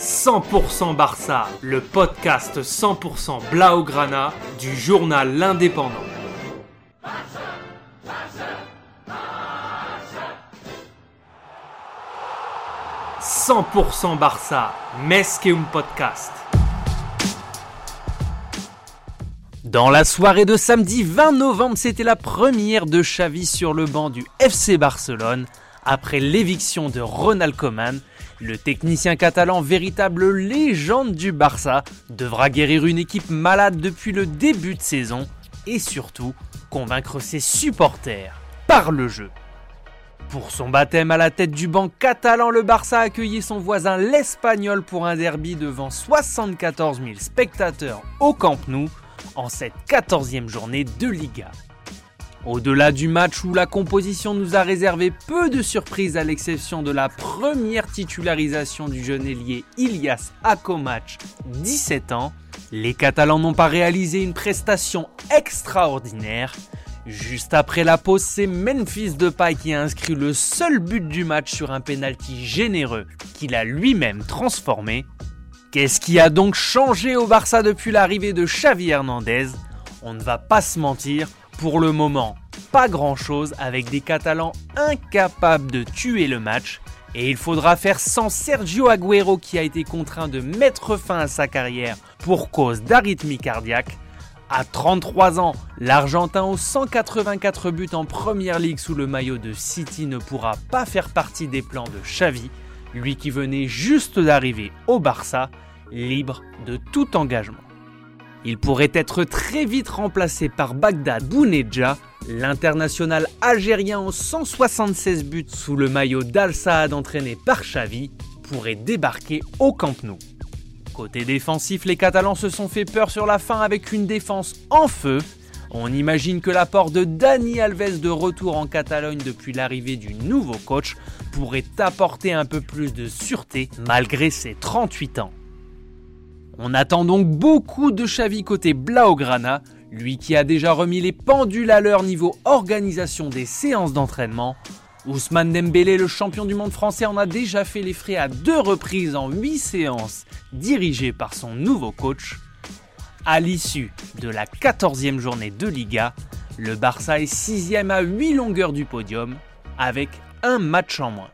100% Barça, le podcast 100% Blaugrana du journal L'Indépendant. « 100% Barça, Mesqueum Podcast. Dans la soirée de samedi 20 novembre, c'était la première de Xavi sur le banc du FC Barcelone après l'éviction de Ronald Koeman le technicien catalan, véritable légende du Barça, devra guérir une équipe malade depuis le début de saison et surtout convaincre ses supporters par le jeu. Pour son baptême à la tête du banc catalan, le Barça a accueilli son voisin l'Espagnol pour un derby devant 74 000 spectateurs au Camp Nou en cette 14e journée de Liga. Au-delà du match où la composition nous a réservé peu de surprises à l'exception de la première titularisation du jeune ailier Ilias Akomac, 17 ans, les Catalans n'ont pas réalisé une prestation extraordinaire. Juste après la pause, c'est Memphis Depay qui a inscrit le seul but du match sur un penalty généreux qu'il a lui-même transformé. Qu'est-ce qui a donc changé au Barça depuis l'arrivée de Xavi Hernandez? On ne va pas se mentir, pour le moment, pas grand-chose avec des Catalans incapables de tuer le match. Et il faudra faire sans Sergio Agüero qui a été contraint de mettre fin à sa carrière pour cause d'arythmie cardiaque. À 33 ans, l'Argentin aux 184 buts en Première Ligue sous le maillot de City ne pourra pas faire partie des plans de Xavi, lui qui venait juste d'arriver au Barça, libre de tout engagement. Il pourrait être très vite remplacé par Bagdad Bouneja, l'international algérien aux 176 buts sous le maillot d'Al Saad entraîné par Xavi, pourrait débarquer au Camp Nou. Côté défensif, les Catalans se sont fait peur sur la fin avec une défense en feu. On imagine que l'apport de Dani Alves de retour en Catalogne depuis l'arrivée du nouveau coach pourrait apporter un peu plus de sûreté malgré ses 38 ans. On attend donc beaucoup de Xavi côté Blaugrana, lui qui a déjà remis les pendules à leur niveau organisation des séances d'entraînement. Ousmane Dembélé, le champion du monde français, en a déjà fait les frais à deux reprises en huit séances, dirigées par son nouveau coach. À l'issue de la 14e journée de Liga, le Barça est sixième à 8 longueurs du podium, avec un match en moins.